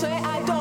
所以 I。